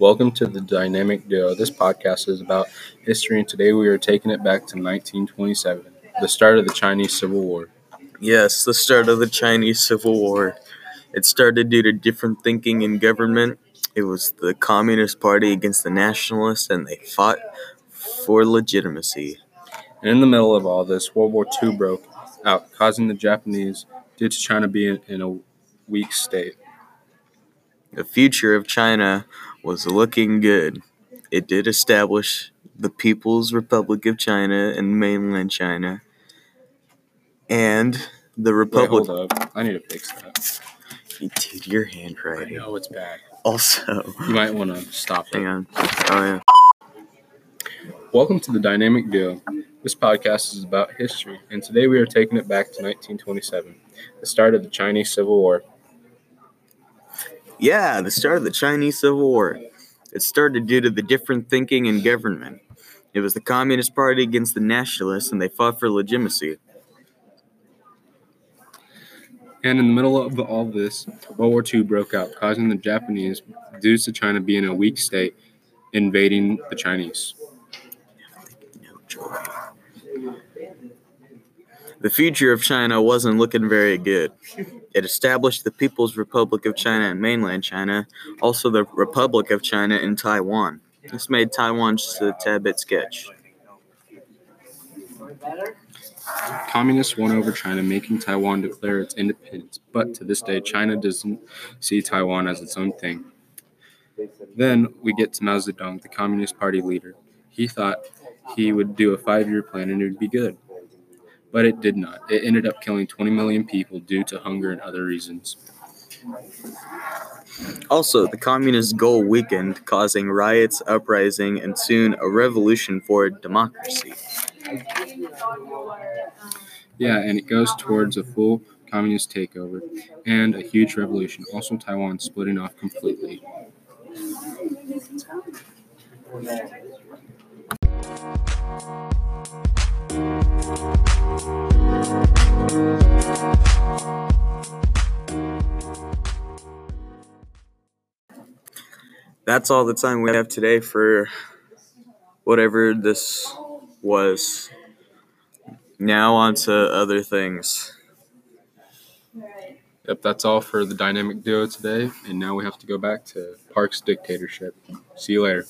Welcome to the Dynamic Duo. This podcast is about history, and today we are taking it back to 1927, the start of the Chinese Civil War. Yes, the start of the Chinese Civil War. It started due to different thinking in government. It was the Communist Party against the Nationalists, and they fought for legitimacy. And in the middle of all this, World War II broke out, causing the Japanese, due to China being in a weak state. The future of China was looking good. It did establish the People's Republic of China and mainland China. And the Wait, Republic. hold up. I need to fix that. Dude, your I handwriting. know it's bad. Also, You might want to stop hang it. on. Oh, yeah. Welcome to the Dynamic Duo. This podcast is about history, and today we are taking it back to 1927, the start of the Chinese Civil War. Yeah, the start of the Chinese Civil War. It started due to the different thinking in government. It was the Communist Party against the Nationalists, and they fought for legitimacy. And in the middle of all this, World War II broke out, causing the Japanese, due to China being a weak state, invading the Chinese. The future of China wasn't looking very good. It established the People's Republic of China and mainland China, also the Republic of China and Taiwan. This made Taiwan just a tad bit sketch. Communists won over China, making Taiwan declare its independence. But to this day, China doesn't see Taiwan as its own thing. Then we get to Mao Zedong, the Communist Party leader. He thought he would do a five year plan and it would be good. But it did not. It ended up killing 20 million people due to hunger and other reasons. Also, the communist goal weakened, causing riots, uprising, and soon a revolution for democracy. Yeah, and it goes towards a full communist takeover and a huge revolution. Also, Taiwan splitting off completely. That's all the time we have today for whatever this was. Now, on to other things. Yep, that's all for the dynamic duo today. And now we have to go back to Park's dictatorship. See you later.